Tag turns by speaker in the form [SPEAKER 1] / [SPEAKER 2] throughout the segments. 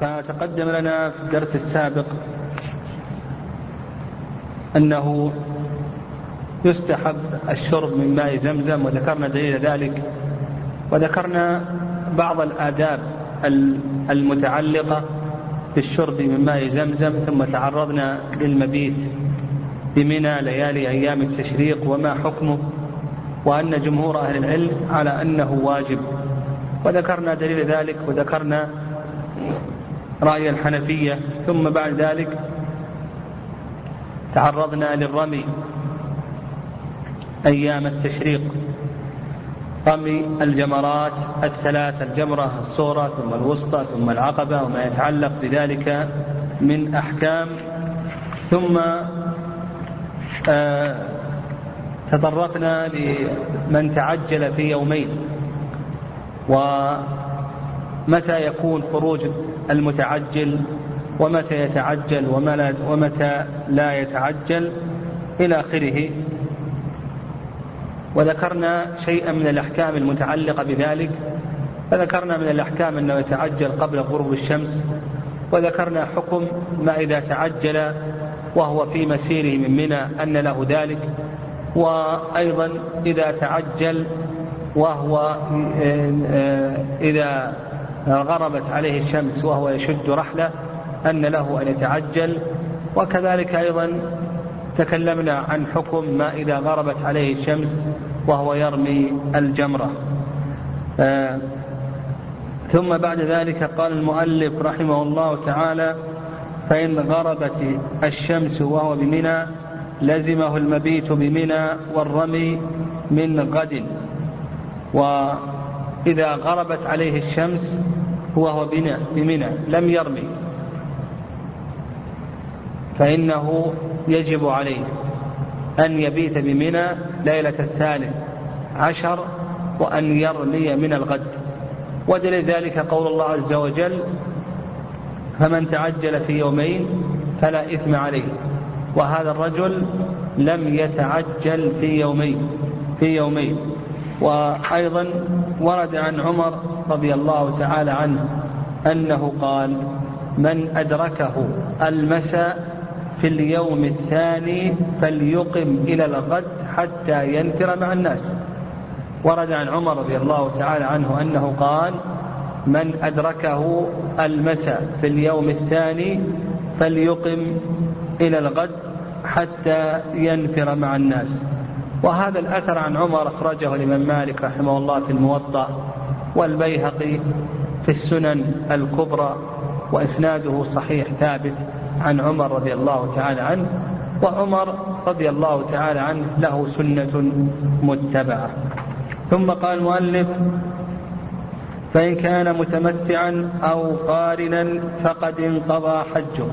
[SPEAKER 1] فتقدم لنا في الدرس السابق أنه يستحب الشرب من ماء زمزم وذكرنا دليل ذلك وذكرنا بعض الآداب المتعلقة بالشرب من ماء زمزم ثم تعرضنا للمبيت بمنى ليالي أيام التشريق وما حكمه وأن جمهور أهل العلم على أنه واجب. وذكرنا دليل ذلك وذكرنا رأي الحنفية ثم بعد ذلك تعرضنا للرمي أيام التشريق. رمي الجمرات الثلاث الجمرة الصورة ثم الوسطى ثم العقبة وما يتعلق بذلك من أحكام. ثم آه تطرقنا لمن تعجل في يومين ومتى يكون خروج المتعجل؟ ومتى يتعجل؟ ومتى لا يتعجل؟ إلى آخره. وذكرنا شيئا من الأحكام المتعلقة بذلك. فذكرنا من الأحكام أنه يتعجل قبل غروب الشمس. وذكرنا حكم ما إذا تعجل وهو في مسيره من منى أن له ذلك. وأيضا إذا تعجل وهو إذا غربت عليه الشمس وهو يشد رحله أن له أن يتعجل. وكذلك أيضا تكلمنا عن حكم ما إذا غربت عليه الشمس وهو يرمي الجمرة. آه ثم بعد ذلك قال المؤلف رحمه الله تعالى فإن غربت الشمس وهو بمنى لزمه المبيت بمنى والرمي من غد. وإذا غربت عليه الشمس وهو بمنى لم يرمي. فإنه يجب عليه أن يبيت بمنى ليلة الثالث عشر وأن يرمي من الغد. ودليل ذلك قول الله عز وجل فمن تعجل في يومين فلا إثم عليه. وهذا الرجل لم يتعجل في يومين في يومين. وأيضا ورد عن عمر رضي الله تعالى عنه أنه قال من أدركه المساء في اليوم الثاني فليقم إلى الغد حتى ينفر مع الناس. ورد عن عمر رضي الله تعالى عنه أنه قال من أدركه المساء في اليوم الثاني فليقم إلى الغد حتى ينفر مع الناس. وهذا الأثر عن عمر أخرجه الإمام مالك رحمه الله في الموطأ والبيهقي في السنن الكبرى وإسناده صحيح ثابت عن عمر رضي الله تعالى عنه وعمر رضي الله تعالى عنه له سنة متبعة. ثم قال المؤلف فإن كان متمتعا أو قارنا فقد انقضى حجه.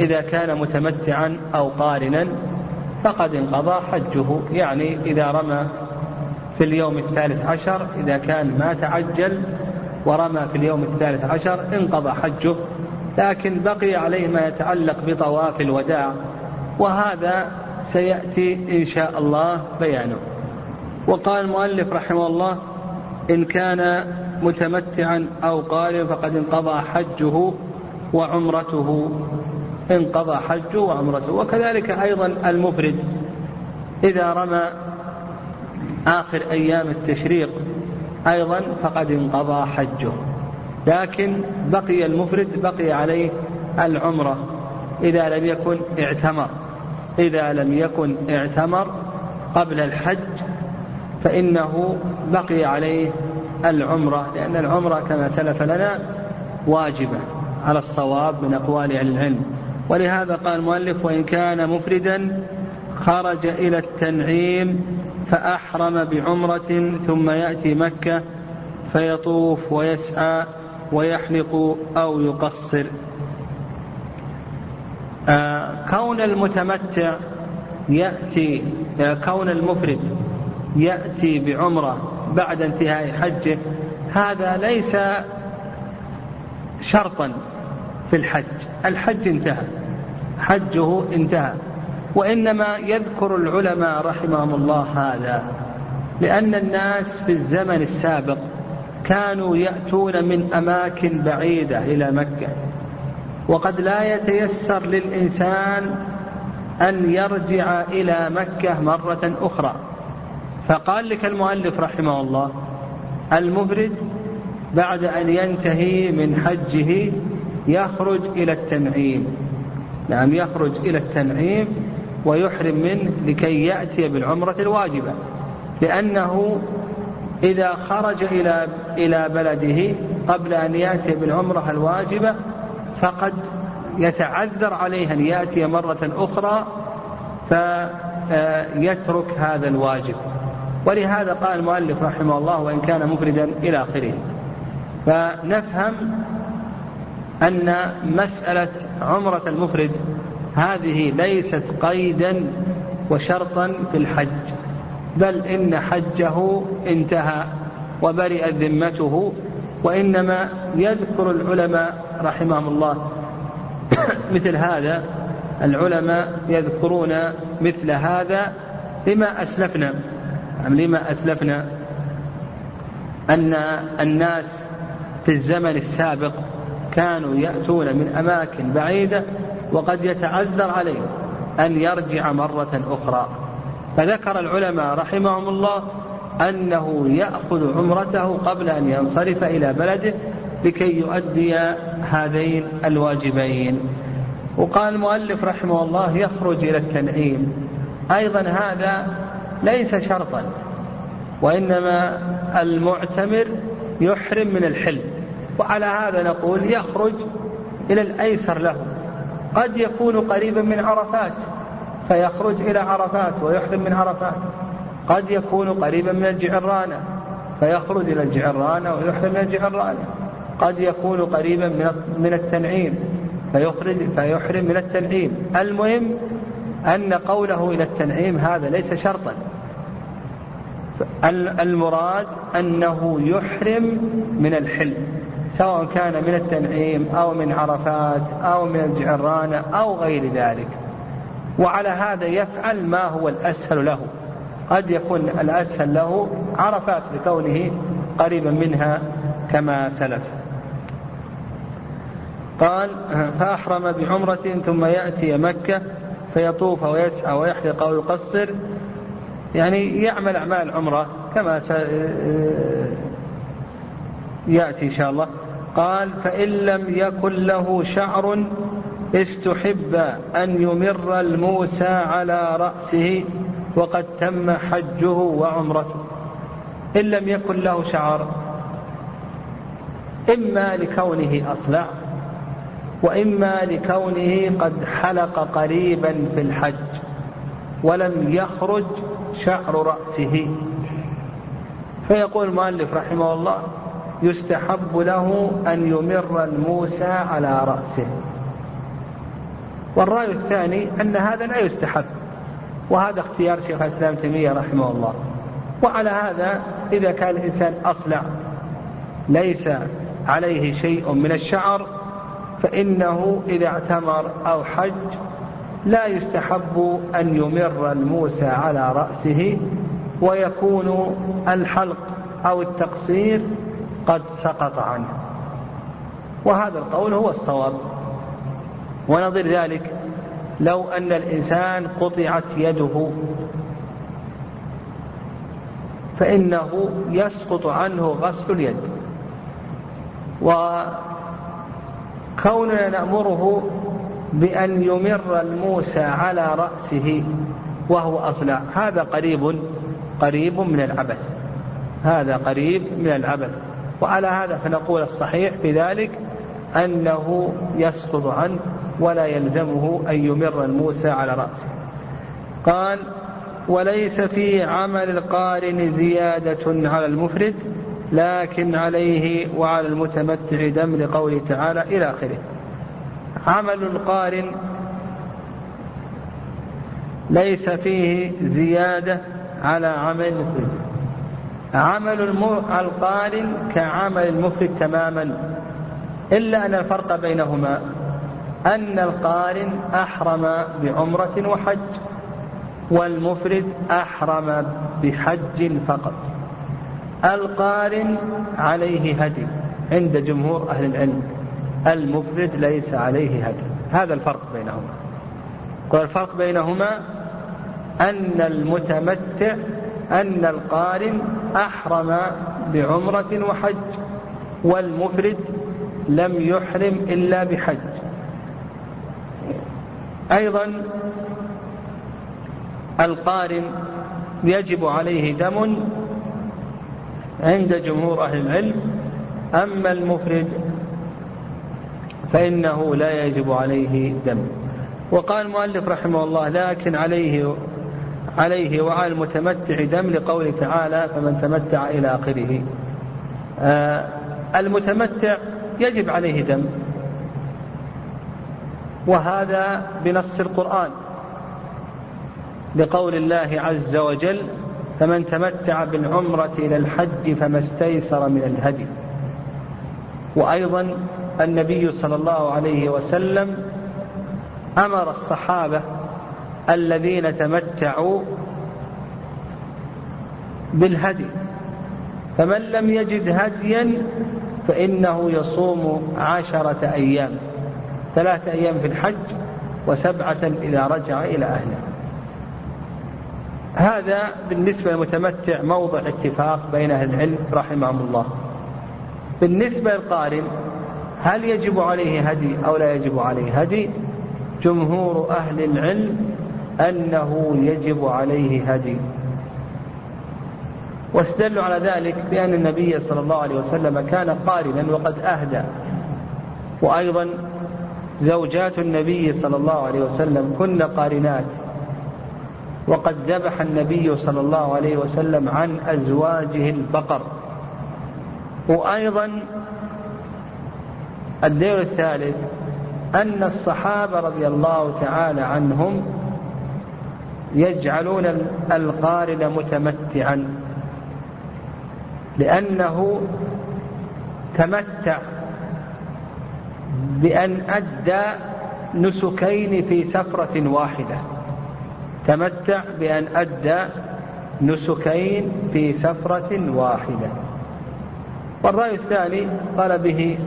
[SPEAKER 1] إذا كان متمتعا أو قارنا فقد انقضى حجه يعني إذا رمى في اليوم الثالث عشر إذا كان ما تعجل ورمى في اليوم الثالث عشر انقضى حجه. لكن بقي عليه ما يتعلق بطواف الوداع وهذا سيأتي إن شاء الله بيانه. وقال المؤلف رحمه الله إن كان متمتعا أو قارن فقد انقضى حجه وعمرته. انقضى حجه وعمرته وكذلك أيضا المفرد إذا رمى آخر أيام التشريق أيضا فقد انقضى حجه. لكن بقي المفرد بقي عليه العمرة. إذا لم يكن اعتمر. إذا لم يكن اعتمر قبل الحج فإنه بقي عليه العمرة. لأن العمرة كما سلف لنا واجبة على الصواب من أقوال أهل العلم. ولهذا قال المؤلف وإن كان مفردا خرج إلى التنعيم فأحرم بعمرة ثم يأتي مكة فيطوف ويسعى ويحلق أو يقصر. آه كون المتمتع يأتي آه كون المفرد يأتي بعمرة بعد انتهاء حجه هذا ليس شرطا في الحج. الحج انتهى. حجه انتهى. وإنما يذكر العلماء رحمهم الله هذا لأن الناس في الزمن السابق كانوا يأتون من أماكن بعيدة إلى مكة. وقد لا يتيسر للإنسان أن يرجع إلى مكة مرة أخرى. فقال لك المؤلف رحمه الله المفرد بعد أن ينتهي من حجه يخرج إلى التنعيم. نعم يخرج إلى التنعيم ويحرم منه لكي يأتي بالعمرة الواجبة لأنه إذا خرج إلى إلى بلده قبل أن يأتي بالعمرة الواجبة فقد يتعذر عليه أن يأتي مرة أخرى فيترك هذا الواجب. ولهذا قال المؤلف رحمه الله وإن كان مفردا إلى آخره. فنفهم أن مسألة عمرة المفرد هذه ليست قيدا وشرطا في الحج بل إن حجه انتهى وبرئت ذمته وإنما يذكر العلماء رحمهم الله. مثل هذا العلماء يذكرون مثل هذا لما أسلفنا لما أسلفنا أن الناس في الزمن السابق كانوا يأتون من أماكن بعيدة وقد يتعذر عليه أن يرجع مرة أخرى. فذكر العلماء رحمهم الله أنه يأخذ عمرته قبل أن ينصرف إلى بلده لكي يؤدي هذين الواجبين. وقال المؤلف رحمه الله يخرج إلى التنعيم. أيضا هذا ليس شرطا وإنما المعتمر يحرم من الحل وعلى هذا نقول يخرج إلى الأيسر له. قد يكون قريبا من عرفات فيخرج إلى عرفات ويحرم من عرفات. قد يكون قريبا من الجعرانة فيخرج إلى الجعرانة ويحرم من الجعرانة. قد يكون قريبا من التنعيم فيخرج فيحرم من التنعيم. المهم أن قوله إلى التنعيم هذا ليس شرطا. المراد أنه يحرم من الحل سواء كان من التنعيم أو من عرفات أو من الجعرانة أو غير ذلك. وعلى هذا يفعل ما هو الأسهل له. قد يكون الأسهل له عرفات لكونه قريبا منها كما سلف. قال فأحرم بعمرة ثم يأتي مكة فيطوف ويسعى ويحلق ويقصر يعني يعمل أعمال العمرة كما يأتي إن شاء الله. قال فإن لم يكن له شعر استحب أن يمر الموسى على رأسه وقد تم حجه وعمرته. إن لم يكن له شعر إما لكونه أصلع وإما لكونه قد حلق قريبا في الحج ولم يخرج شعر رأسه. فيقول المؤلف رحمه الله يستحب له أن يمر الموسى على رأسه. والرأي الثاني أن هذا لا يستحب وهذا اختيار شيخ الإسلام تيمية رحمه الله. وعلى هذا إذا كان الإنسان أصلع ليس عليه شيء من الشعر فإنه إذا اعتمر أو حج لا يستحب أن يمر الموسى على رأسه ويكون الحلق أو التقصير قد سقط عنه. وهذا القول هو الصواب. ونظير ذلك لو أن الإنسان قطعت يده. فإنه يسقط عنه غسل اليد. وكوننا نأمره بأن يمر الموسى على رأسه وهو أصلع هذا قريب قريب من العبث. هذا قريب من العبث. وعلى هذا فنقول الصحيح في ذلك أنه يسقط عنه ولا يلزمه أن يمر الموسى على رأسه. قال وليس في عمل القارن زيادة على المفرد لكن عليه وعلى المتمتع دم لقوله تعالى إلى آخره. عمل القارن ليس فيه زيادة على عمل المفرد. عمل القارن كعمل المفرد تماما. إلا أن الفرق بينهما أن القارن أحرم بعمرة وحج والمفرد أحرم بحج فقط. القارن عليه هدي عند جمهور أهل العلم المفرد ليس عليه هدي. هذا الفرق بينهما. والفرق بينهما أن المتمتع أن القارن أحرم بعمرة وحج والمفرد لم يحرم إلا بحج. أيضا القارن يجب عليه دم عند جمهور أهل العلم أما المفرد فإنه لا يجب عليه دم. وقال المؤلف رحمه الله لكن عليه عليه وعلى المتمتع دم لقوله تعالى فمن تمتع إلى آخره. آه المتمتع يجب عليه دم. وهذا بنص القرآن. لقول الله عز وجل فمن تمتع بالعمرة إلى الحج فما استيسر من الهدي. وأيضا النبي صلى الله عليه وسلم أمر الصحابة الذين تمتعوا بالهدي. فمن لم يجد هديا فإنه يصوم عشرة أيام ثلاثة أيام في الحج وسبعة إذا رجع إلى أهله. هذا بالنسبة للمتمتع موضع اتفاق بين أهل العلم رحمهم الله. بالنسبة للقارن هل يجب عليه هدي أو لا يجب عليه هدي؟ جمهور أهل العلم أنه يجب عليه هدي. واستدلوا على ذلك بأن النبي صلى الله عليه وسلم كان قارنا وقد أهدى. وأيضا زوجات النبي صلى الله عليه وسلم كن قارنات. وقد ذبح النبي صلى الله عليه وسلم عن أزواجه البقر. وأيضا الدين الثالث أن الصحابة رضي الله تعالى عنهم يجعلون القارن متمتعا. لأنه تمتع بأن أدى نسكين في سفرة واحدة. تمتع بأن أدى نسكين في سفرة واحدة. والرأي الثاني قال به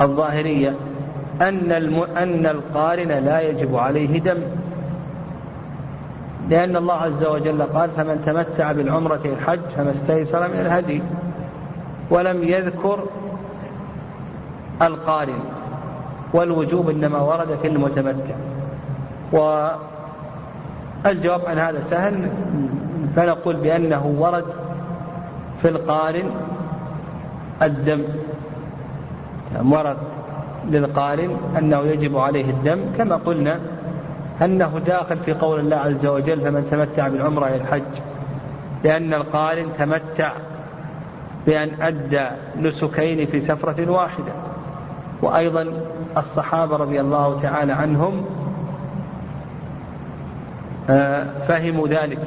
[SPEAKER 1] الظاهرية أن أن القارن لا يجب عليه دم. لأن الله عز وجل قال فمن تمتع بالعمرة الحج فما استيسر من الهدي ولم يذكر القارن والوجوب إنما ورد في المتمتع. والجواب عن هذا سهل فنقول بأنه ورد في القارن الدم. ورد للقارن أنه يجب عليه الدم كما قلنا أنه داخل في قول الله عز وجل فمن تمتع بالعمرة إلى الحج. لأن القارن تمتع بأن أدى نسكين في سفرة واحدة. وأيضا الصحابة رضي الله تعالى عنهم آه، فهموا ذلك.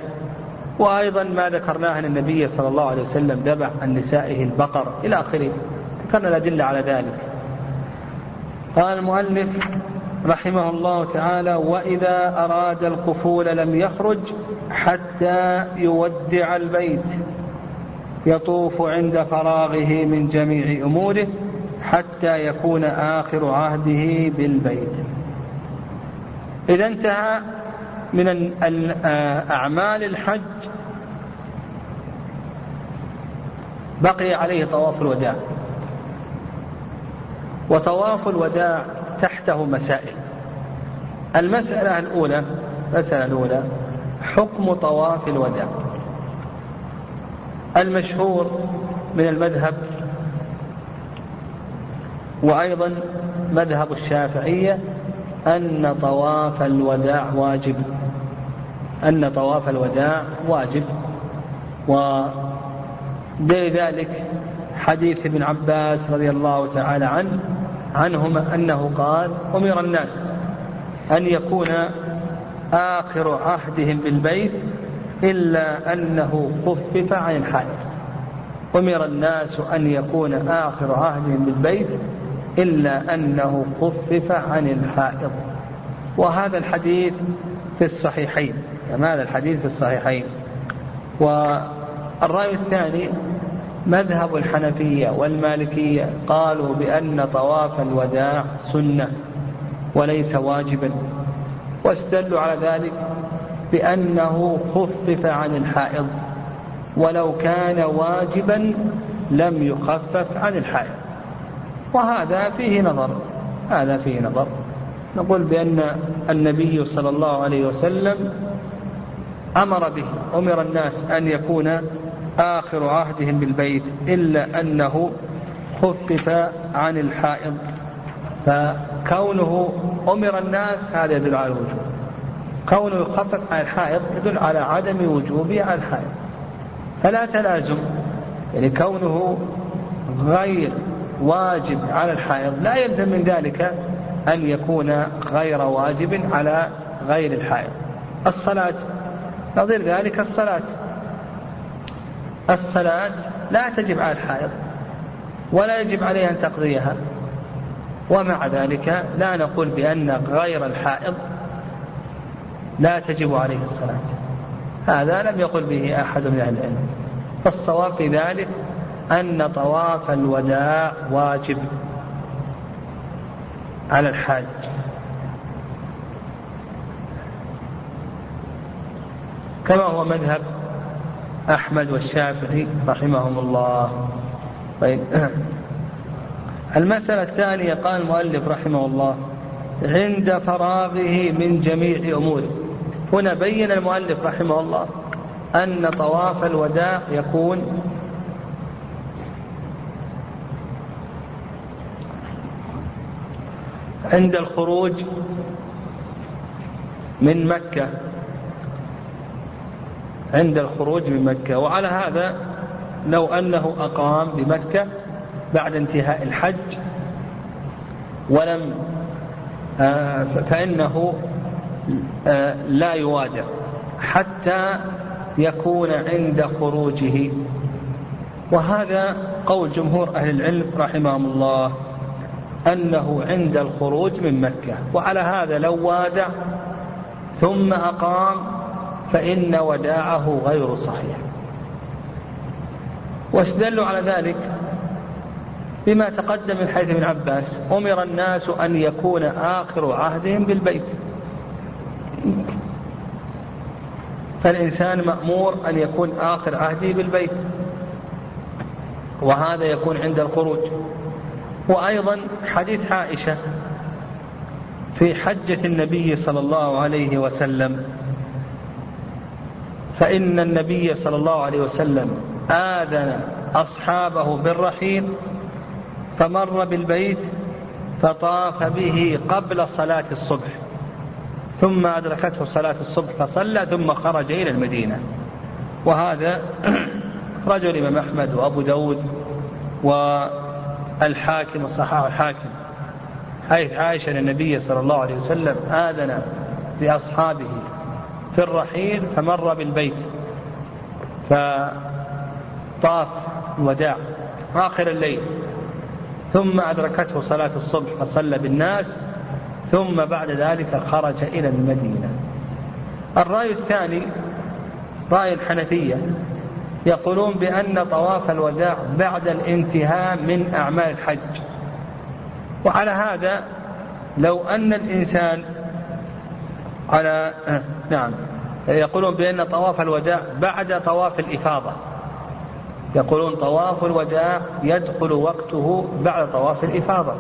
[SPEAKER 1] وأيضا ما ذكرناه أن النبي صلى الله عليه وسلم ذبح عن نسائه البقر إلى آخره. ذكرنا الأدلة على ذلك. قال المؤلف رحمه الله تعالى وإذا أراد القفول لم يخرج حتى يودع البيت. يطوف عند فراغه من جميع أموره حتى يكون آخر عهده بالبيت. إذا انتهى من أعمال الحج. بقي عليه طواف الوداع. وطواف الوداع تحته مسائل. المسألة الأولى المسألة الأولى حكم طواف الوداع. المشهور من المذهب وأيضا مذهب الشافعية أن طواف الوداع واجب. أن طواف الوداع واجب. ولذلك حديث ابن عباس رضي الله تعالى عنه عنهما أنه قال أمر الناس أن يكون آخر عهدهم بالبيت إلا أنه خفف عن الحائط أمر الناس أن يكون آخر عهدهم بالبيت إلا أنه خفف عن الحائض. وهذا الحديث في الصحيحين. كما هذا الحديث في الصحيحين. الرأي الثاني مذهب الحنفية والمالكية قالوا بأن طواف الوداع سنة وليس واجبا واستدلوا على ذلك بأنه خفف عن الحائض ولو كان واجبا لم يخفف عن الحائض. وهذا فيه نظر هذا فيه نظر. نقول بأن النبي صلى الله عليه وسلم أمر به أمر الناس أن يكون آخر عهدهم بالبيت إلا أنه خفف عن الحائض. فكونه أمر الناس هذا يدل على الوجوب. كونه يخفف عن الحائض يدل على عدم وجوبه على الحائض. فلا تلازم. يعني كونه غير واجب على الحائض لا يلزم من ذلك أن يكون غير واجب على غير الحائض. الصلاة نظير ذلك الصلاة. الصلاة لا تجب على الحائض ولا يجب عليها أن تقضيها. ومع ذلك لا نقول بأن غير الحائض لا تجب عليه الصلاة. هذا لم يقل به أحد من أهل العلم. فالصواب في ذلك أن طواف الوداع واجب على الحاج كما هو مذهب أحمد والشافعي رحمهم الله. طيب. المسألة الثانية قال المؤلف رحمه الله عند فراغه من جميع أموره هنا بين المؤلف رحمه الله أن طواف الوداع يكون عند الخروج من مكة. عند الخروج من مكة. وعلى هذا لو أنه أقام بمكة بعد انتهاء الحج ولم آه، فإنه آه، لا يوادع حتى يكون عند خروجه. وهذا قول جمهور أهل العلم رحمهم الله أنه عند الخروج من مكة. وعلى هذا لو وادع ثم أقام فإن وداعه غير صحيح. واستدلوا على ذلك بما تقدم من حديث ابن عباس أمر الناس أن يكون آخر عهدهم بالبيت. فالإنسان مأمور أن يكون آخر عهده بالبيت. وهذا يكون عند الخروج. وأيضا حديث عائشة في حجة النبي صلى الله عليه وسلم فإن النبي صلى الله عليه وسلم آذن أصحابه بالرحيل فمر بالبيت فطاف به قبل صلاة الصبح ثم أدركته صلاة الصبح فصلى ثم خرج إلى المدينة. وهذا رجل الإمام أحمد وأبو داود والحاكم الصحاح الحاكم. حيث عائشة النبي صلى الله عليه وسلم آذن لأصحابه في الرحيل فمر بالبيت. فطاف الوداع آخر الليل. ثم أدركته صلاة الصبح فصلى بالناس. ثم بعد ذلك خرج إلى المدينة. الرأي الثاني رأي الحنفية. يقولون بأن طواف الوداع بعد الانتهاء من أعمال الحج. وعلى هذا لو أن الإنسان على آه، نعم. يقولون بأن طواف الوداع بعد طواف الإفاضة. يقولون طواف الوداع يدخل وقته بعد طواف الإفاضة.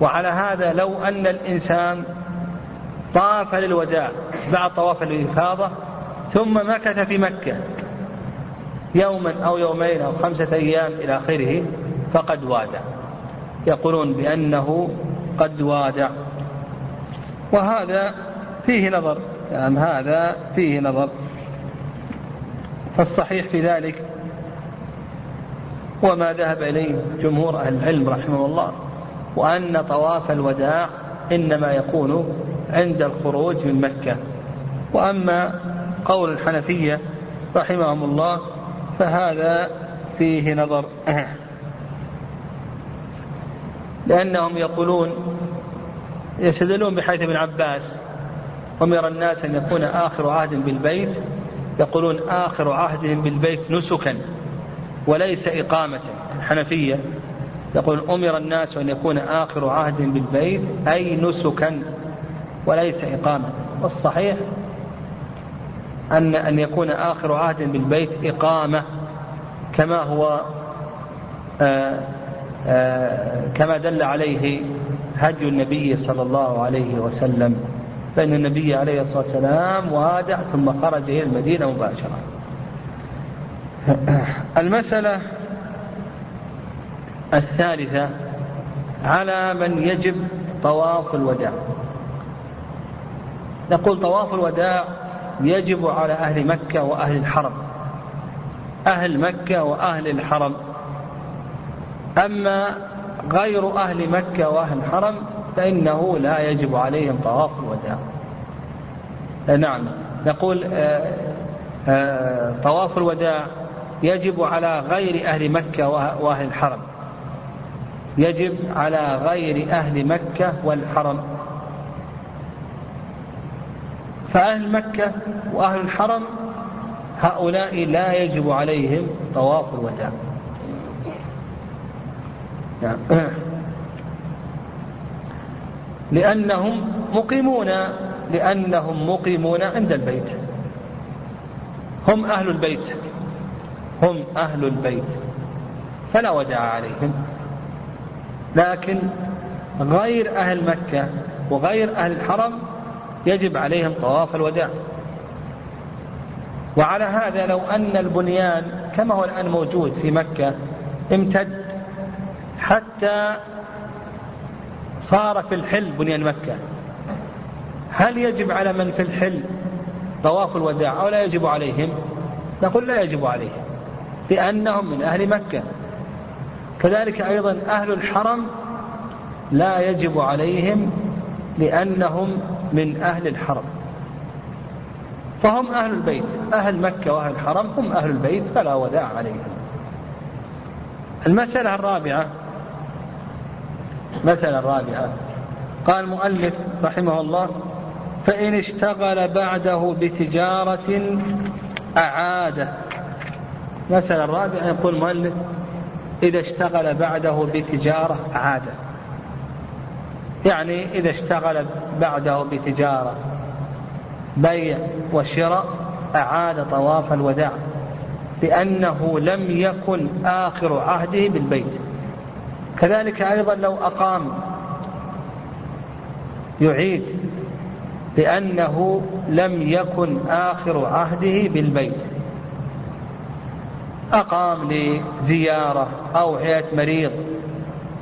[SPEAKER 1] وعلى هذا لو أن الإنسان طاف للوداع بعد طواف الإفاضة ثم مكث في مكة يوما أو يومين أو خمسة أيام إلى آخره فقد وادع. يقولون بأنه قد وادع. وهذا فيه نظر يعني هذا فيه نظر. فالصحيح في ذلك وما ذهب إليه جمهور أهل العلم رحمه الله وأن طواف الوداع إنما يكون عند الخروج من مكة. وأما قول الحنفية رحمهم الله فهذا فيه نظر. لأنهم يقولون يستدلون بحيث ابن عباس أمر الناس أن يكون آخر عهد بالبيت يقولون آخر عهدهم بالبيت نسكا وليس إقامة الحنفية يقول أمر الناس أن يكون آخر عهد بالبيت أي نسكا وليس إقامة. والصحيح أن أن يكون آخر عهد بالبيت إقامة كما هو آآ آآ كما دل عليه هدي النبي صلى الله عليه وسلم. فإن النبي عليه الصلاة والسلام وادع ثم خرج إلى المدينة مباشرة. المسألة الثالثة على من يجب طواف الوداع. نقول طواف الوداع يجب على أهل مكة وأهل الحرم. أهل مكة وأهل الحرم. أما غير أهل مكة وأهل الحرم فإنه لا يجب عليهم طواف الوداع نعم. نقول آه، آه، طواف الوداع يجب على غير أهل مكة وأهل الحرم. يجب على غير أهل مكة والحرم. فأهل مكة وأهل الحرم هؤلاء لا يجب عليهم طواف الوداع. نعم. لأنهم مقيمون لأنهم مقيمون عند البيت. هم أهل البيت. هم أهل البيت. فلا وداع عليهم. لكن غير أهل مكة وغير أهل الحرم يجب عليهم طواف الوداع. وعلى هذا لو أن البنيان كما هو الآن موجود في مكة امتد حتى صار في الحل بنيان مكة. هل يجب على من في الحل طواف الوداع أو لا يجب عليهم؟ نقول لا يجب عليهم لأنهم من أهل مكة. كذلك أيضا أهل الحرم لا يجب عليهم لأنهم من أهل الحرم. فهم أهل البيت أهل مكة وأهل الحرم هم أهل البيت فلا وداع عليهم. المسألة الرابعة المسألة الرابعة. قال المؤلف رحمه الله فإن اشتغل بعده بتجارة أعاده المسألة الرابعة يقول المؤلف إذا اشتغل بعده بتجارة أعاده يعني إذا اشتغل بعده بتجارة بيع وشراء أعاد طواف الوداع لأنه لم يكن آخر عهده بالبيت. كذلك أيضا لو أقام يعيد لأنه لم يكن آخر عهده بالبيت. أقام لزيارة أو عيادة مريض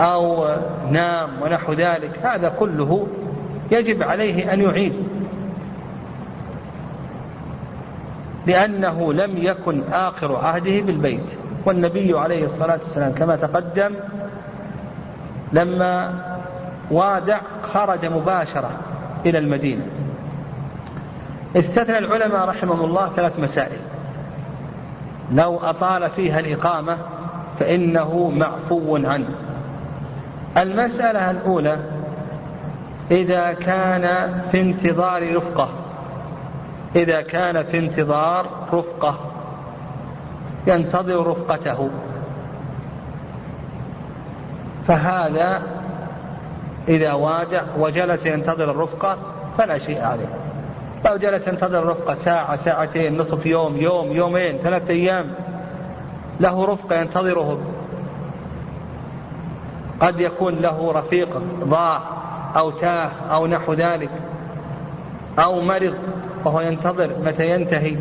[SPEAKER 1] أو نام ونحو ذلك هذا كله يجب عليه أن يعيد. لأنه لم يكن آخر عهده بالبيت. والنبي عليه الصلاة والسلام كما تقدم لما وادع خرج مباشرة إلى المدينة. استثنى العلماء رحمهم الله ثلاث مسائل. لو أطال فيها الإقامة فإنه معفو عنه. المسألة الأولى إذا كان في انتظار رفقة إذا كان في انتظار رفقة ينتظر رفقته. فهذا إذا وادع وجلس ينتظر الرفقة فلا شيء عليه. لو جلس ينتظر الرفقة ساعة ساعتين نصف يوم يوم يومين ثلاثة أيام له رفقة ينتظره. قد يكون له رفيق ضاع أو تاه أو نحو ذلك أو مرض وهو ينتظر متى ينتهي.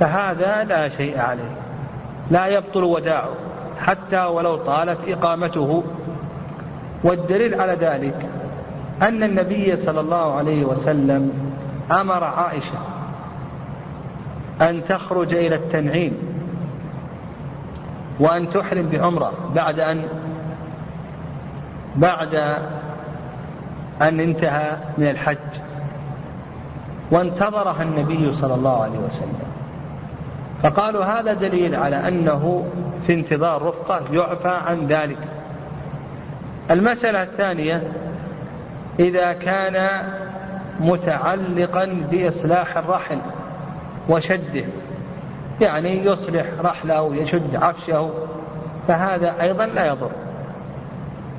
[SPEAKER 1] فهذا لا شيء عليه. لا يبطل وداعه. حتى ولو طالت إقامته. والدليل على ذلك أن النبي صلى الله عليه وسلم أمر عائشة أن تخرج إلى التنعيم وأن تحرم بعمرة بعد أن بعد أن انتهى من الحج. وانتظرها النبي صلى الله عليه وسلم. فقالوا هذا دليل على أنه في انتظار رفقة يعفى عن ذلك. المسألة الثانية إذا كان متعلقا بإصلاح الرحل وشده يعني يصلح رحله يشد عفشه فهذا أيضا لا يضر.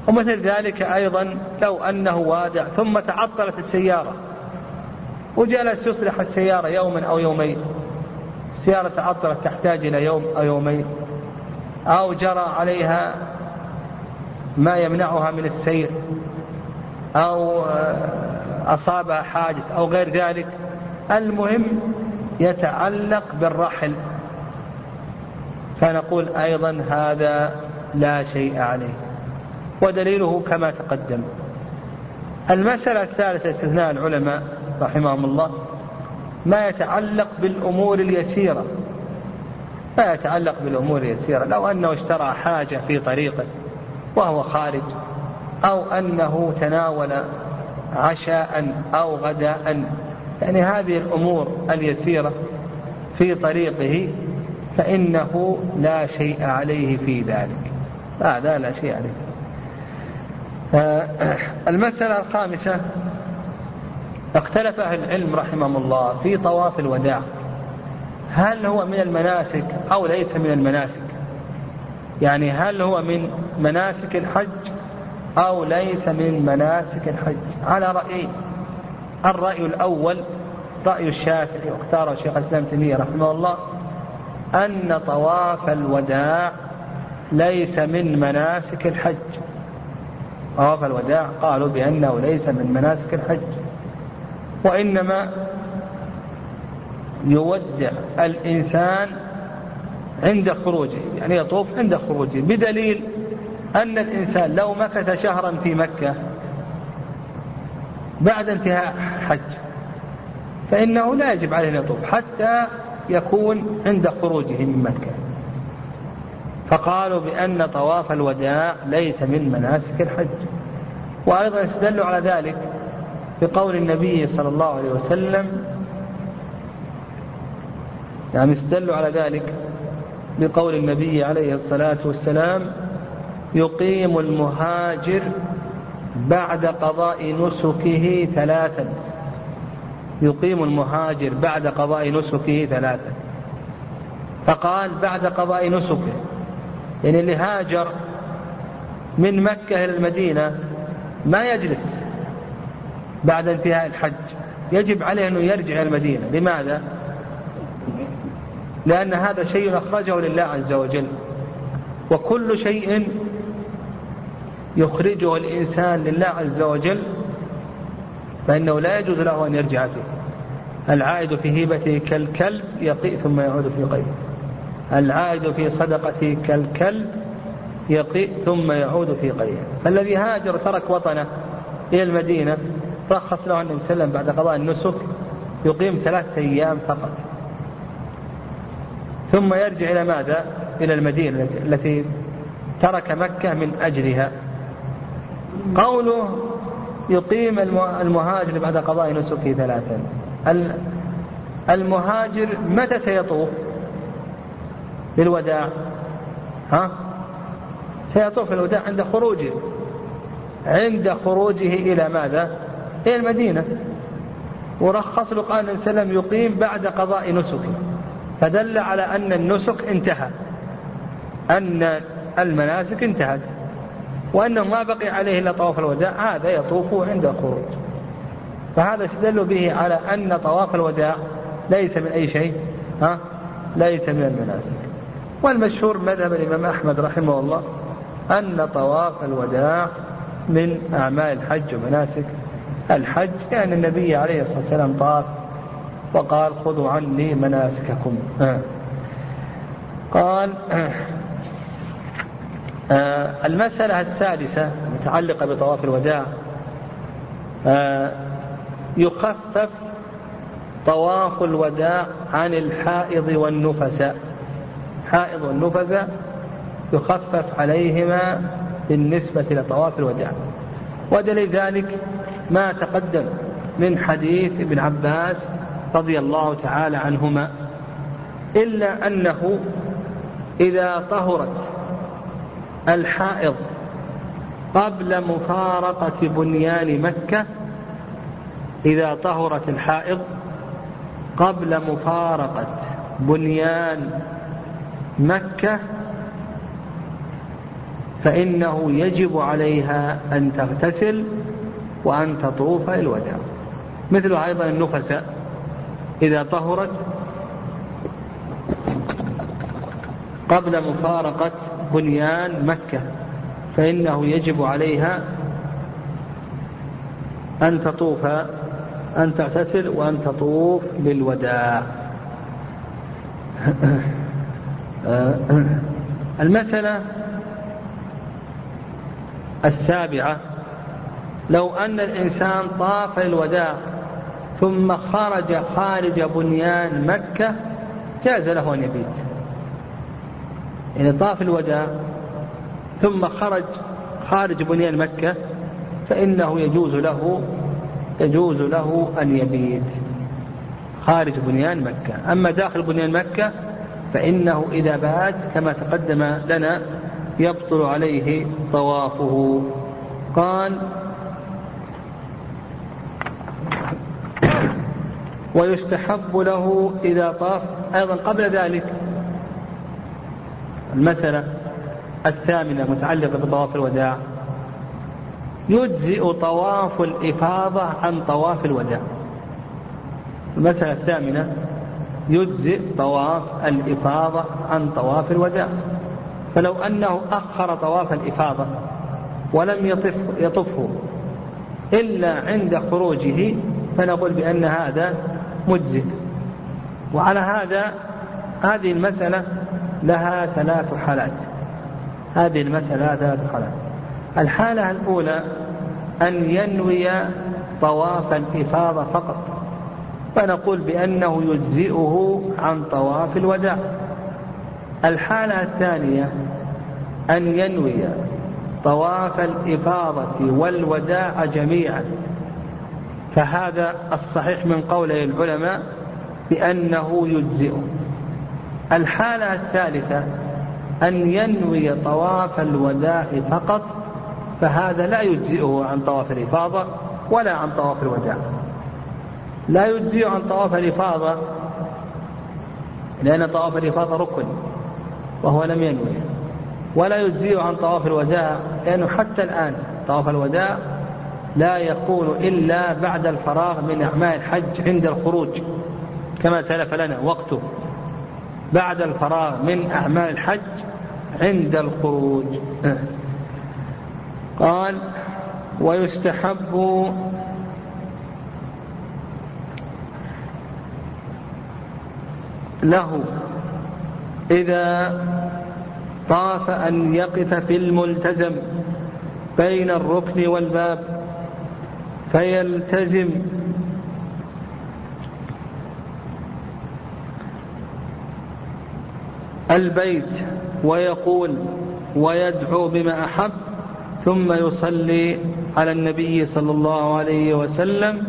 [SPEAKER 1] ومثل ذلك أيضا لو أنه وادع ثم تعطلت السيارة وجلس يصلح السيارة يوما أو يومين. السيارة تعطلت تحتاج إلى يوم أو يومين أو جرى عليها ما يمنعها من السير أو أصابها حادث أو غير ذلك. المهم يتعلق بالرحل. فنقول أيضا هذا لا شيء عليه. ودليله كما تقدم. المسألة الثالثة استثناء العلماء رحمهم الله. ما يتعلق بالأمور اليسيرة. ما يتعلق بالأمور اليسيرة. لو أنه اشترى حاجة في طريقه وهو خارج أو أنه تناول عشاء أو غداء يعني هذه الأمور اليسيرة في طريقه فإنه لا شيء عليه في ذلك. هذا لا شيء عليه. آه، المسألة الخامسة اختلف أهل العلم رحمهم الله في طواف الوداع. هل هو من المناسك أو ليس من المناسك؟ يعني هل هو من مناسك الحج أو ليس من مناسك الحج؟ على رأيين الرأي الأول رأي الشافعي واختاره شيخ الإسلام تيمية رحمه الله أن طواف الوداع ليس من مناسك الحج. طواف الوداع قالوا بأنه ليس من مناسك الحج. وإنما يودع الإنسان عند خروجه يعني يطوف عند خروجه بدليل أن الإنسان لو مكث شهرا في مكة بعد انتهاء حج فإنه لا يجب عليه أن يطوف حتى يكون عند خروجه من مكة. فقالوا بأن طواف الوداع ليس من مناسك الحج وأيضا استدلوا على ذلك بقول النبي صلى الله عليه وسلم يعني استدلوا على ذلك بقول النبي عليه الصلاة والسلام يقيم المهاجر بعد قضاء نسكه ثلاثا. يقيم المهاجر بعد قضاء نسكه ثلاثا. فقال بعد قضاء نسكه. يعني اللي هاجر من مكة إلى المدينة ما يجلس. بعد انتهاء الحج يجب عليه أنه يرجع إلى المدينة. لماذا؟ لأن هذا شيء أخرجه لله عز وجل. وكل شيء يخرجه الإنسان لله عز وجل فإنه لا يجوز له أن يرجع فيه. العائد في هيبته كالكلب يقيء ثم يعود في قيء العائد في صدقته كالكلب يقيء ثم يعود في قيء فالذي هاجر ترك وطنه إلى المدينة رخص له النبي صلى الله عليه وسلم بعد قضاء النسك يقيم ثلاثة أيام فقط. ثم يرجع إلى ماذا؟ إلى المدينة التي ترك مكة من أجلها. قوله يقيم المهاجر بعد قضاء نسكه ثلاثا. المهاجر متى سيطوف؟ للوداع ها؟ سيطوف الوداع عند خروجه. عند خروجه إلى ماذا؟ إلى المدينة. ورخص له قال النبي صلى الله يقيم بعد قضاء نسكه فدل على أن النسك انتهى. أن المناسك انتهت. وأنه ما بقي عليه إلا طواف الوداع. هذا يطوف عند الخروج. فهذا استدل به على أن طواف الوداع ليس من أي شيء ها؟ ليس من المناسك. والمشهور مذهب الإمام أحمد رحمه الله أن طواف الوداع من أعمال الحج ومناسك. الحج لأن النبي عليه الصلاة والسلام طاف وقال خذوا عني مناسككم. قال آه، المسألة السادسة المتعلقة بطواف الوداع آه، يخفف طواف الوداع عن الحائض والنفساء حائض والنفساء يخفف عليهما بالنسبة لطواف الوداع. ودليل ذلك ما تقدم من حديث ابن عباس رضي الله تعالى عنهما إلا أنه إذا طهرت الحائض قبل مفارقة بنيان مكة إذا طهرت الحائض قبل مفارقة بنيان مكة فإنه يجب عليها أن تغتسل وأن تطوف الوداع. مثل أيضا النفساء إذا طهرت قبل مفارقة بنيان مكة فإنه يجب عليها أن تطوف أن تغتسل وأن تطوف بالوداع. المسألة السابعة لو أن الإنسان طاف الوداع ثم خرج خارج بنيان مكة جاز له أن يبيت. يعني طاف الوداع ثم خرج خارج بنيان مكة فإنه يجوز له يجوز له أن يبيت خارج بنيان مكة. أما داخل بنيان مكة فإنه إذا بات كما تقدم لنا يبطل عليه طوافه. قال ويستحب له إذا طاف. أيضا قبل ذلك المسألة الثامنة متعلقة بطواف الوداع. يجزئ طواف الإفاضة عن طواف الوداع. المسألة الثامنة يجزئ طواف الإفاضة عن طواف الوداع. فلو أنه أخر طواف الإفاضة ولم يطف يطفه إلا عند خروجه فنقول بأن هذا مجزئ. وعلى هذا هذه المسألة لها ثلاث حالات. هذه المسألة لها ثلاث حالات. الحالة الأولى أن ينوي طواف الإفاضة فقط. فنقول بأنه يجزئه عن طواف الوداع. الحالة الثانية أن ينوي طواف الإفاضة والوداع جميعا. فهذا الصحيح من قول العلماء بأنه يجزئه الحالة الثالثة أن ينوي طواف الوداع فقط فهذا لا يجزئه عن طواف الإفاضة ولا عن طواف الوداع. لا يجزئه عن طواف الإفاضة لأن طواف الإفاضة ركن وهو لم ينوي. ولا يجزئه عن طواف الوداع لأنه حتى الآن طواف الوداع لا يكون إلا بعد الفراغ من أعمال الحج عند الخروج كما سلف لنا وقته. بعد الفراغ من أعمال الحج عند الخروج. قال ويستحب له إذا طاف أن يقف في الملتزم بين الركن والباب. فيلتزم. البيت ويقول ويدعو بما أحب ثم يصلي على النبي صلى الله عليه وسلم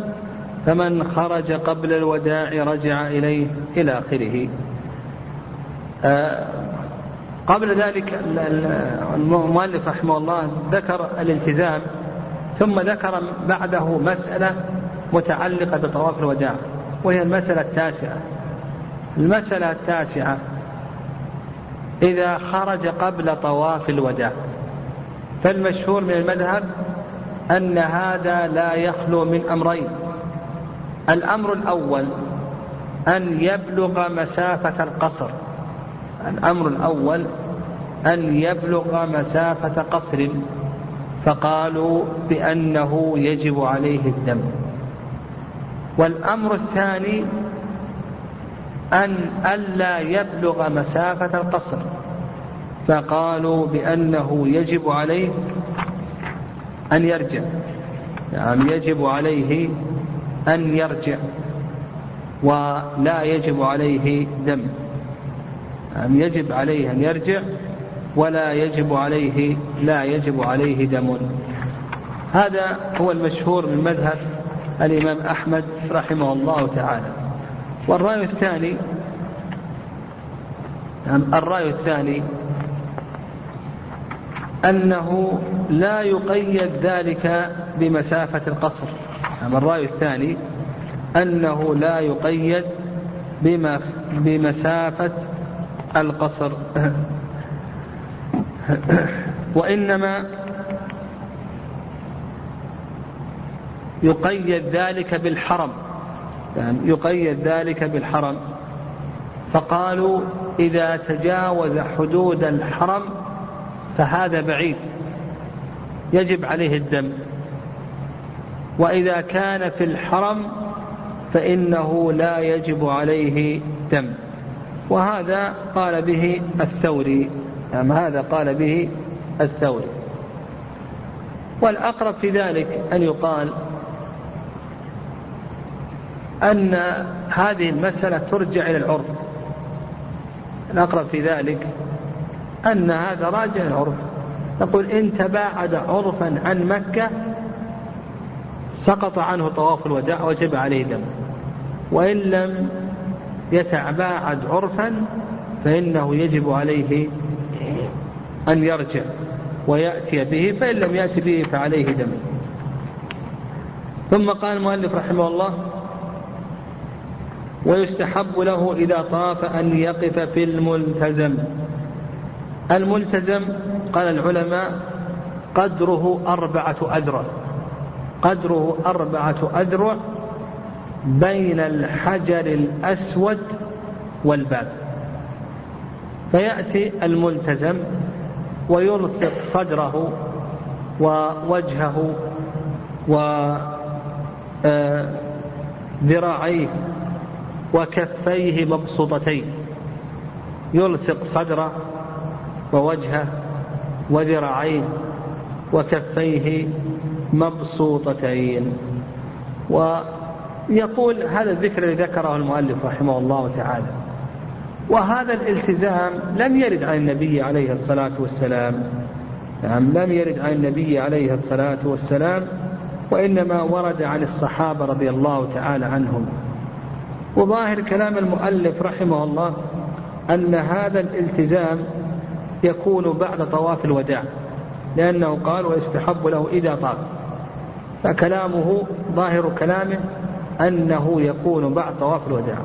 [SPEAKER 1] فمن خرج قبل الوداع رجع إليه إلى آخره. آه، قبل ذلك المؤلف رحمه الله ذكر الالتزام. ثم ذكر بعده مسألة متعلقة بطواف الوداع وهي المسألة التاسعة. المسألة التاسعة إذا خرج قبل طواف الوداع. فالمشهور من المذهب أن هذا لا يخلو من أمرين. الأمر الأول أن يبلغ مسافة القصر. الأمر الأول أن يبلغ مسافة قصر. فقالوا بأنه يجب عليه الدم. والأمر الثاني أن ألا يبلغ مسافة القصر. فقالوا بأنه يجب عليه أن يرجع. يعني يجب عليه أن يرجع ولا يجب عليه دم. يعني يجب عليه أن يرجع ولا يجب عليه لا يجب عليه دم. هذا هو المشهور من مذهب الإمام أحمد رحمه الله تعالى. والرأي الثاني الرأي الثاني أنه لا يقيد ذلك بمسافة القصر. أما الرأي الثاني أنه لا يقيد بمسافة القصر. وإنما يقيد ذلك بالحرم. يعني يقيد ذلك بالحرم. فقالوا إذا تجاوز حدود الحرم فهذا بعيد. يجب عليه الدم. وإذا كان في الحرم فإنه لا يجب عليه دم. وهذا قال به الثوري. نعم هذا قال به الثوري. والأقرب في ذلك أن يقال أن هذه المسألة ترجع إلى العرف. الأقرب في ذلك أن هذا راجع العرف. نقول إن تباعد عرفا عن مكة سقط عنه طواف الوداع وجب عليه دم. وإن لم يتباعد عرفا فإنه يجب عليه أن يرجع ويأتي به فإن لم يأتي به فعليه دم. ثم قال المؤلف رحمه الله ويستحب له إذا طاف أن يقف في الملتزم. الملتزم قال العلماء قدره أربعة أذرع. قدره أربعة أذرع بين الحجر الأسود والباب. فيأتي الملتزم ويلصق صدره ووجهه وذراعيه آه، وكفيه مبسوطتين. يلصق صدره ووجهه وذراعيه وكفيه مبسوطتين. ويقول هذا الذكر الذي ذكره المؤلف رحمه الله تعالى. وهذا الالتزام لم يرد عن النبي عليه الصلاة والسلام. نعم لم يرد عن النبي عليه الصلاة والسلام وإنما ورد عن الصحابة رضي الله تعالى عنهم. وظاهر كلام المؤلف رحمه الله أن هذا الالتزام يكون بعد طواف الوداع لأنه قال ويستحب له إذا طاف فكلامه ظاهر كلامه أنه يكون بعد طواف الوداع.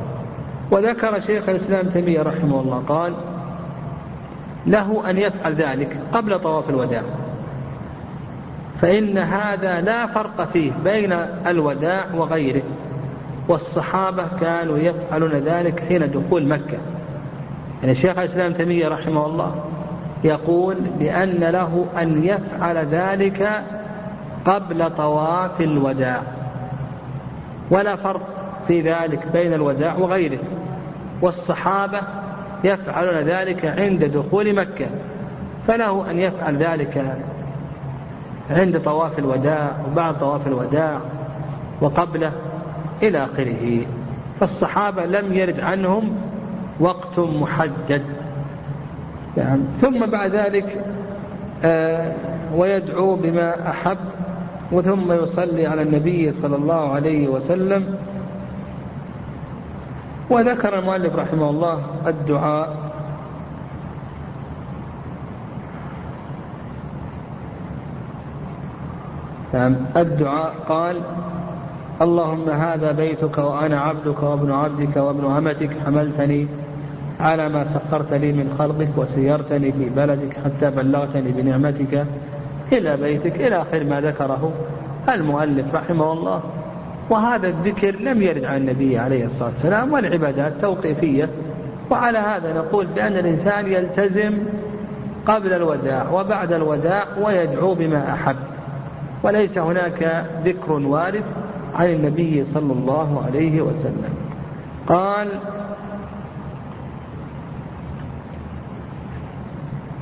[SPEAKER 1] وذكر شيخ الإسلام تيمية رحمه الله قال له أن يفعل ذلك قبل طواف الوداع فإن هذا لا فرق فيه بين الوداع وغيره والصحابة كانوا يفعلون ذلك حين دخول مكة. يعني شيخ الإسلام تيمية رحمه الله يقول بأن له أن يفعل ذلك قبل طواف الوداع ولا فرق. في ذلك بين الوداع وغيره. والصحابة يفعلون ذلك عند دخول مكة. فله أن يفعل ذلك عند طواف الوداع وبعد طواف الوداع وقبله إلى آخره. فالصحابة لم يرد عنهم وقت محدد. يعني ثم بعد ذلك آه ويدعو بما أحب وثم يصلي على النبي صلى الله عليه وسلم وذكر المؤلف رحمه الله الدعاء. نعم الدعاء قال اللهم هذا بيتك وأنا عبدك وابن عبدك وابن أمتك حملتني على ما سخرت لي من خلقك وسيرتني في بلدك حتى بلغتني بنعمتك إلى بيتك إلى آخر ما ذكره المؤلف رحمه الله. وهذا الذكر لم يرد عن النبي عليه الصلاة والسلام والعبادات توقيفية وعلى هذا نقول بأن الإنسان يلتزم قبل الوداع وبعد الوداع ويدعو بما أحب. وليس هناك ذكر وارد عن النبي صلى الله عليه وسلم. قال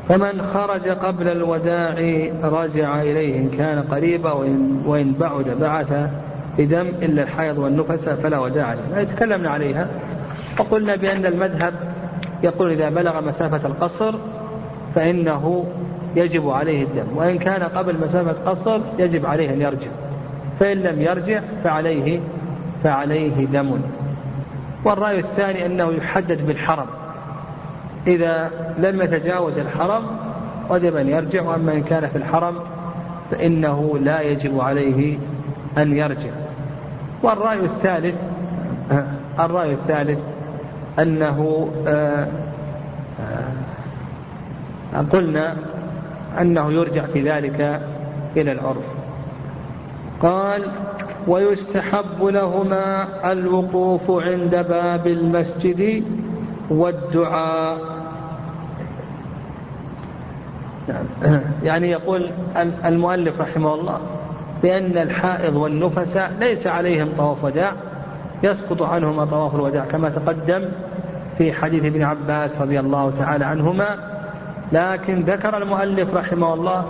[SPEAKER 1] فمن خرج قبل الوداع رجع إليه إن كان قريبا وإن, وإن بعد بعث بدم إلا الحيض والنفس فلا وداع عليه. تكلمنا عليها. وقلنا بأن المذهب يقول إذا بلغ مسافة القصر فإنه يجب عليه الدم وإن كان قبل مسافة قصر يجب عليه أن يرجع. فإن لم يرجع فعليه فعليه دم. والرأي الثاني أنه يحدد بالحرم. إذا لم يتجاوز الحرم وجب أن يرجع وأما إن كان في الحرم فإنه لا يجب عليه أن يرجع. والرأي الثالث الرأي الثالث أنه آه، آه، قلنا أنه يرجع في ذلك إلى العرف. قال ويستحب لهما الوقوف عند باب المسجد والدعاء. نعم. يعني يقول المؤلف رحمه الله بأن الحائض والنفساء ليس عليهم طواف وداع يسقط عنهما طواف الوداع كما تقدم في حديث ابن عباس رضي الله تعالى عنهما. لكن ذكر المؤلف رحمه الله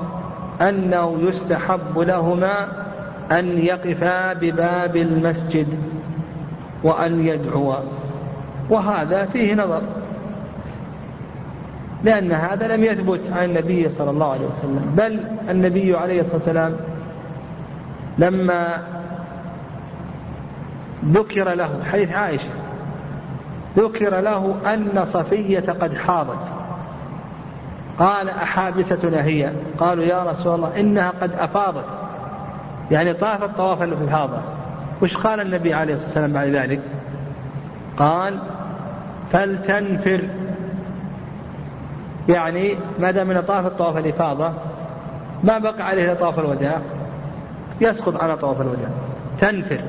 [SPEAKER 1] أنه يستحب لهما أن يقفا بباب المسجد وأن يدعوا. وهذا فيه نظر لأن هذا لم يثبت عن النبي صلى الله عليه وسلم بل النبي عليه الصلاة والسلام لما ذكر له حديث عائشة ذكر له أن صفية قد حاضت. قال أحابستنا هي؟ قالوا يا رسول الله إنها قد أفاضت. يعني طافت طواف الإفاضة وش قال النبي عليه الصلاة والسلام بعد ذلك؟ قال فلتنفر. يعني ما دام طاف طواف الإفاضة ما بقى عليه طواف الوداع. يسقط على طواف الوداع تنفر.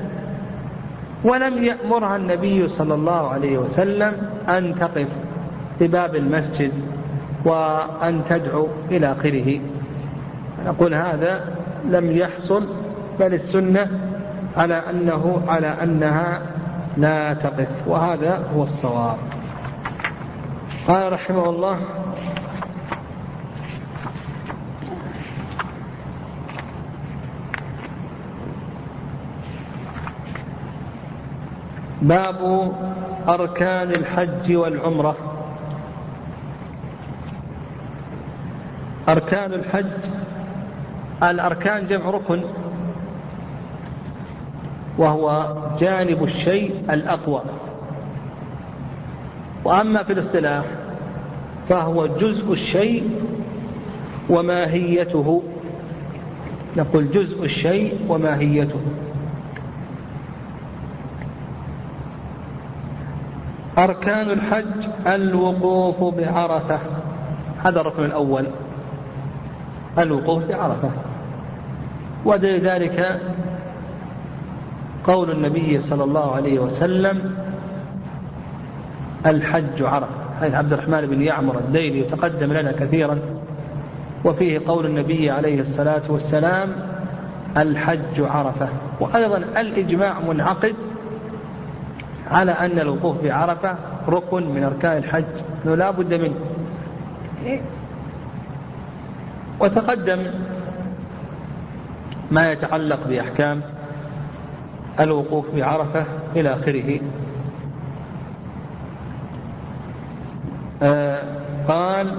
[SPEAKER 1] ولم يأمرها النبي صلى الله عليه وسلم أن تقف في باب المسجد وأن تدعو إلى آخره. نقول هذا لم يحصل بل السنة على أنه على أنها لا تقف وهذا هو الصواب. قال رحمه الله باب أركان الحج والعمرة. أركان الحج الأركان جمع ركن وهو جانب الشيء الأقوى. وأما في الاصطلاح فهو جزء الشيء وماهيته. نقول جزء الشيء وماهيته. أركان الحج الوقوف بعرفة. هذا الركن الأول. الوقوف بعرفة. ودليل ذلك قول النبي صلى الله عليه وسلم الحج عرفة. حيث عبد الرحمن بن يعمر الليلي يتقدم لنا كثيرا. وفيه قول النبي عليه الصلاة والسلام الحج عرفة. وأيضا الإجماع منعقد على أن الوقوف بعرفة ركن من أركان الحج أنه لا بد منه. وتقدم ما يتعلق بأحكام الوقوف بعرفة إلى آخره. آه قال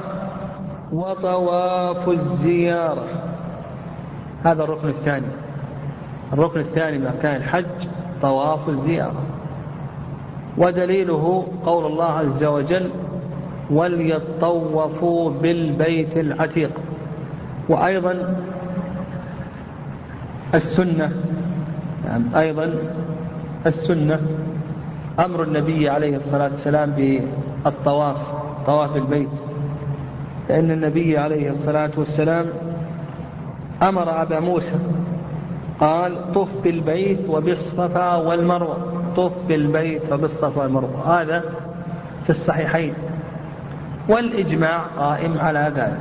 [SPEAKER 1] وطواف الزيارة. هذا الركن الثاني. الركن الثاني من أركان الحج طواف الزيارة. ودليله قول الله عز وجل وليطوفوا بالبيت العتيق وأيضا السنة نعم أيضا السنة أمر النبي عليه الصلاة والسلام بالطواف طواف البيت. لأن النبي عليه الصلاة والسلام أمر أبا موسى قال طف بالبيت وبالصفا والمروة طف بالبيت وبالصفا والمروة. هذا في الصحيحين. والإجماع قائم على ذلك.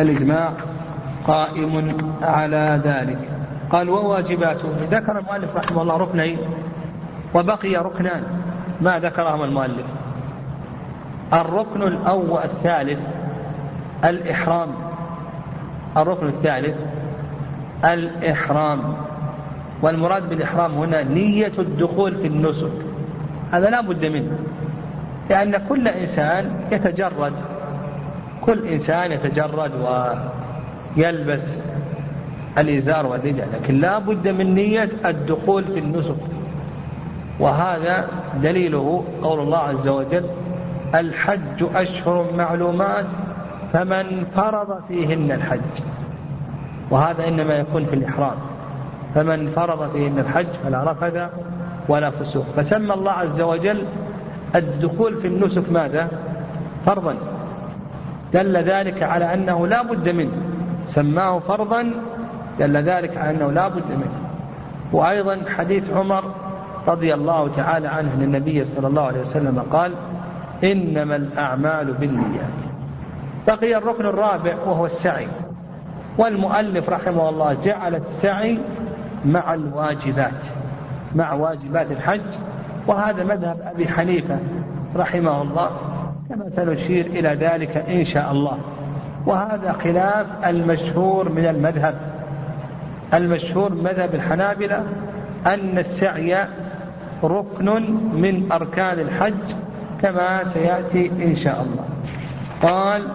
[SPEAKER 1] الإجماع قائم على ذلك. قال وواجباته. ذكر المؤلف رحمه الله ركنين. وبقي ركنان. ما ذكرهما المؤلف؟ الركن الأول الثالث الإحرام. الركن الثالث الإحرام. والمراد بالإحرام هنا نية الدخول في النسك. هذا لا بد منه. لأن كل إنسان يتجرد. كل إنسان يتجرد ويلبس الإزار والرداء لكن لا بد من نية الدخول في النسك. وهذا دليله قول الله عز وجل الحج أشهر معلومات فمن فرض فيهن الحج. وهذا إنما يكون في الإحرام. فمن فرض فيهن الحج فلا رفث ولا فسوق. فسمى الله عز وجل الدخول في النسك ماذا؟ فرضا. دل ذلك على أنه لا بد منه. سماه فرضا دل ذلك على أنه لا بد منه. وأيضا حديث عمر رضي الله تعالى عنه أن النبي صلى الله عليه وسلم قال إنما الأعمال بالنيات. بقي الركن الرابع وهو السعي. والمؤلف رحمه الله جعل السعي مع الواجبات مع واجبات الحج وهذا مذهب أبي حنيفة رحمه الله كما سنشير إلى ذلك إن شاء الله. وهذا خلاف المشهور من المذهب المشهور مذهب الحنابلة أن السعي ركن من أركان الحج كما سيأتي إن شاء الله. قال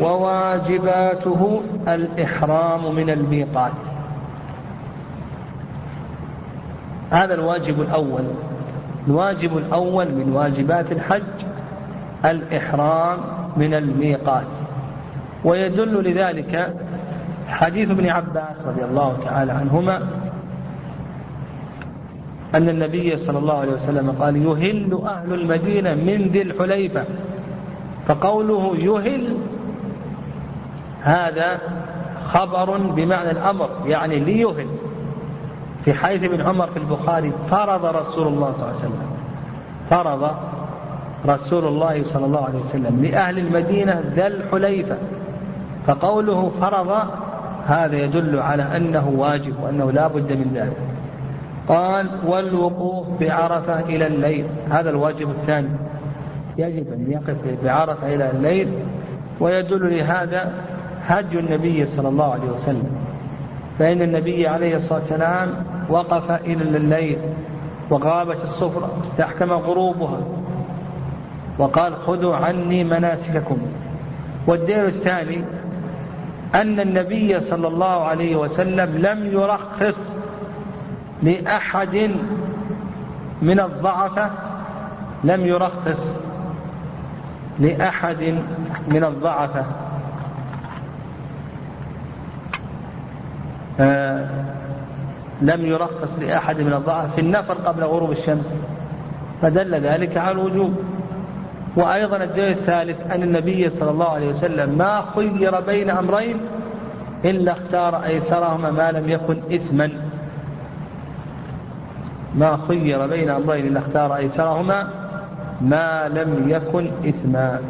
[SPEAKER 1] وواجباته الإحرام من الميقات. هذا الواجب الأول. الواجب الأول من واجبات الحج الإحرام من الميقات. ويدل لذلك حديث ابن عباس رضي الله تعالى عنهما أن النبي صلى الله عليه وسلم قال يهل أهل المدينة من ذي الحليفة فقوله يهل هذا خبر بمعنى الأمر يعني ليهل. في حيث ابن عمر في البخاري فرض رسول الله صلى الله عليه وسلم. فرض رسول الله صلى الله عليه وسلم لأهل المدينة ذا الحليفة. فقوله فرض هذا يدل على أنه واجب وأنه لا بد من ذلك. قال والوقوف بعرفة إلى الليل. هذا الواجب الثاني. يجب أن يقف بعرفة إلى الليل. ويدل لهذا هدي النبي صلى الله عليه وسلم. فإن النبي عليه الصلاة والسلام وقف إلى الليل وغابت الصفرة استحكم غروبها وقال خذوا عني مناسككم والدين الثاني أن النبي صلى الله عليه وسلم لم يرخص لأحد من الضعفة لم يرخص لأحد من الضعفة. آه لم يرخص لأحد من الضعفة في النفر قبل غروب الشمس. فدل ذلك على الوجوب. وأيضا الدليل الثالث أن النبي صلى الله عليه وسلم ما خير بين أمرين إلا اختار أيسرهما ما لم يكن إثما. ما خير بين أمرين إلا اختار أيسرهما ما لم يكن إثما.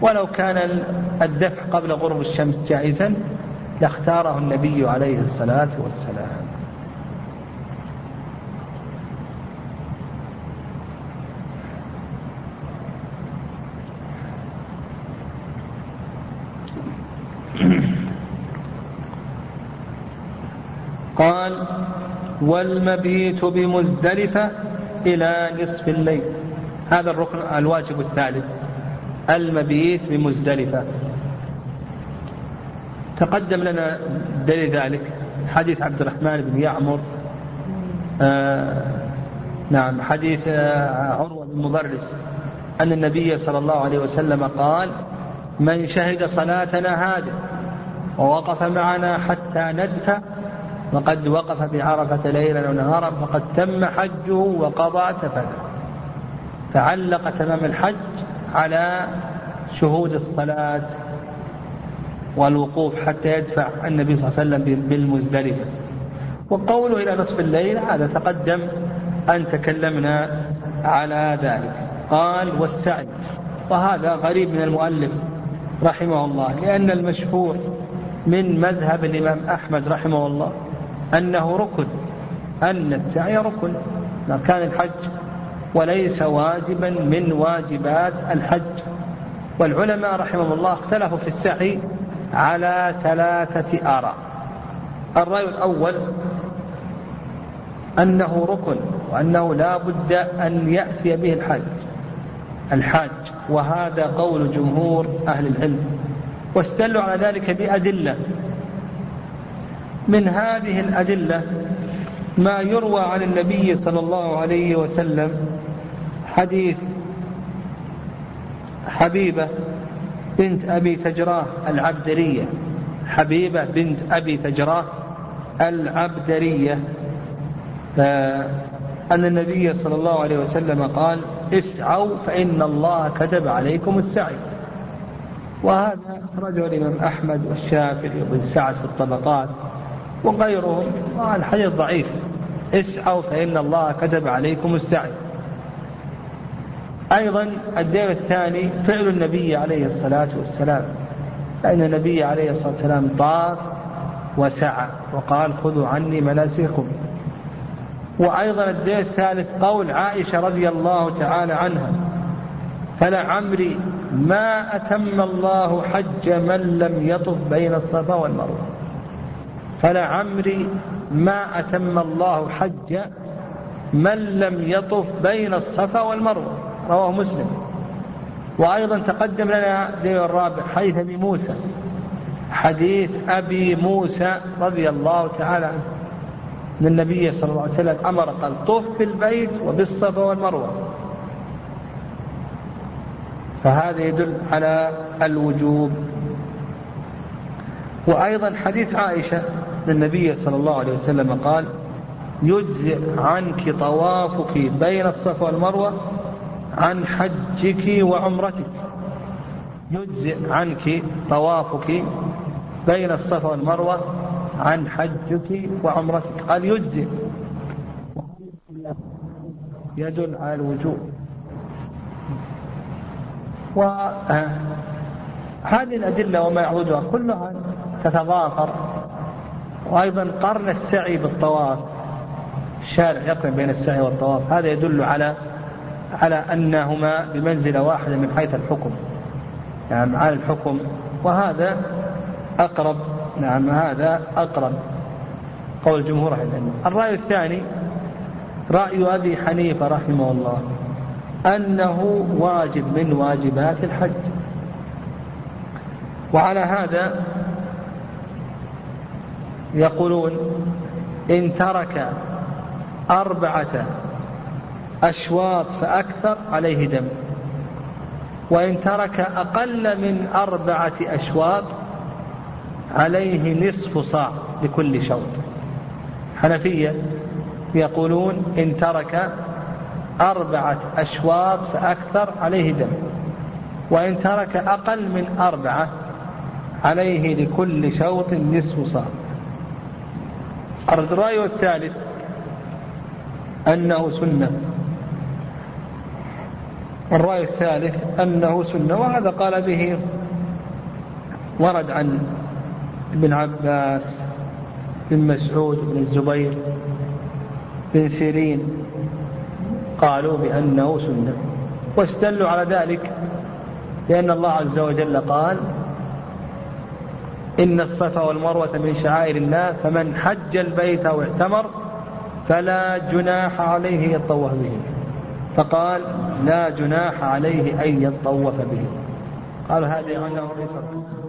[SPEAKER 1] ولو كان الدفع قبل غروب الشمس جائزا لاختاره النبي عليه الصلاة والسلام. قال والمبيت بمزدلفة إلى نصف الليل. هذا الركن الواجب الثالث. المبيت بمزدلفة. تقدم لنا دليل ذلك. حديث عبد الرحمن بن يعمر. آه نعم حديث آه عروة بن مضرس أن النبي صلى الله عليه وسلم قال من شهد صلاتنا هذه ووقف معنا حتى ندفع وقد وقف بعرفة ليلا ونهارا فقد تم حجه وقضى تفله فعلق تمام الحج على شهود الصلاة. والوقوف حتى يدفع النبي صلى الله عليه وسلم بالمزدلفة. وقوله إلى نصف الليل هذا تقدم أن تكلمنا على ذلك. قال والسعي. وهذا غريب من المؤلف رحمه الله لأن المشهور من مذهب الإمام أحمد رحمه الله أنه ركن أن السعي ركن. أركان الحج وليس واجبا من واجبات الحج. والعلماء رحمهم الله اختلفوا في السعي على ثلاثة آراء. الرأي الأول أنه ركن وأنه لا بد أن يأتي به الحج الحاج وهذا قول جمهور أهل العلم. واستدلوا على ذلك بأدلة. من هذه الأدلة ما يروى عن النبي صلى الله عليه وسلم حديث حبيبة بنت أبي تجراه العبدرية حبيبة بنت أبي تجراه العبدرية. أن النبي صلى الله عليه وسلم قال اسعوا فإن الله كتب عليكم السعي. وهذا أخرجه الإمام أحمد والشافعي وابن سعد في الطبقات وغيرهم. الحديث ضعيف اسعوا فإن الله كتب عليكم السعي. أيضا الدين الثاني فعل النبي عليه الصلاة والسلام فإن النبي عليه الصلاة والسلام طاف وسعى وقال خذوا عني مناسككم وأيضا الدين الثالث قول عائشة رضي الله تعالى عنها فلعمري ما أتم الله حج من لم يطف بين الصفا والمروة. فلعمري ما أتم الله حج من لم يطف بين الصفا والمروة. رواه مسلم. وأيضا تقدم لنا الدين الرابع حديث أبي موسى. حديث أبي موسى رضي الله تعالى عنه. أن النبي صلى الله عليه وسلم أمر قال طف بالبيت وبالصفا والمروة. فهذا يدل على الوجوب. وأيضا حديث عائشة أن النبي صلى الله عليه وسلم قال يجزئ عنك طوافك بين الصفا والمروة عن حجك وعمرتك. يجزئ عنك طوافك بين الصفا والمروة عن حجك وعمرتك. قال يجزئ. يدل على الوجوب وهذه الأدلة وما يعودها كلها تتضافر. وأيضا قرن السعي بالطواف. الشارع يقرن بين السعي والطواف. هذا يدل على على أنهما بمنزلة واحدة من حيث الحكم. يعني على الحكم. وهذا أقرب نعم هذا أقرب قول جمهور أهل العلم. الرأي الثاني رأي أبي حنيفة رحمه الله أنه واجب من واجبات الحج. وعلى هذا يقولون إن ترك أربعة أشواط فأكثر عليه دم. وإن ترك أقل من أربعة أشواط عليه نصف صاع لكل شوط. حنفية يقولون إن ترك أربعة أشواط فأكثر عليه دم. وإن ترك أقل من أربعة عليه لكل شوط نصف صاع. الرأي الثالث أنه سنة. الرأي الثالث أنه سنة وهذا قال به ورد عن ابن عباس بن مسعود بن الزبير بن سيرين قالوا بأنه سنة. واستدلوا على ذلك لأن الله عز وجل قال إن الصفا والمروة من شعائر الله فمن حج البيت أو اعتمر فلا جناح عليه يطوف به. فقال لا جناح عليه أن يطوف به. قال هذه عنه الرسول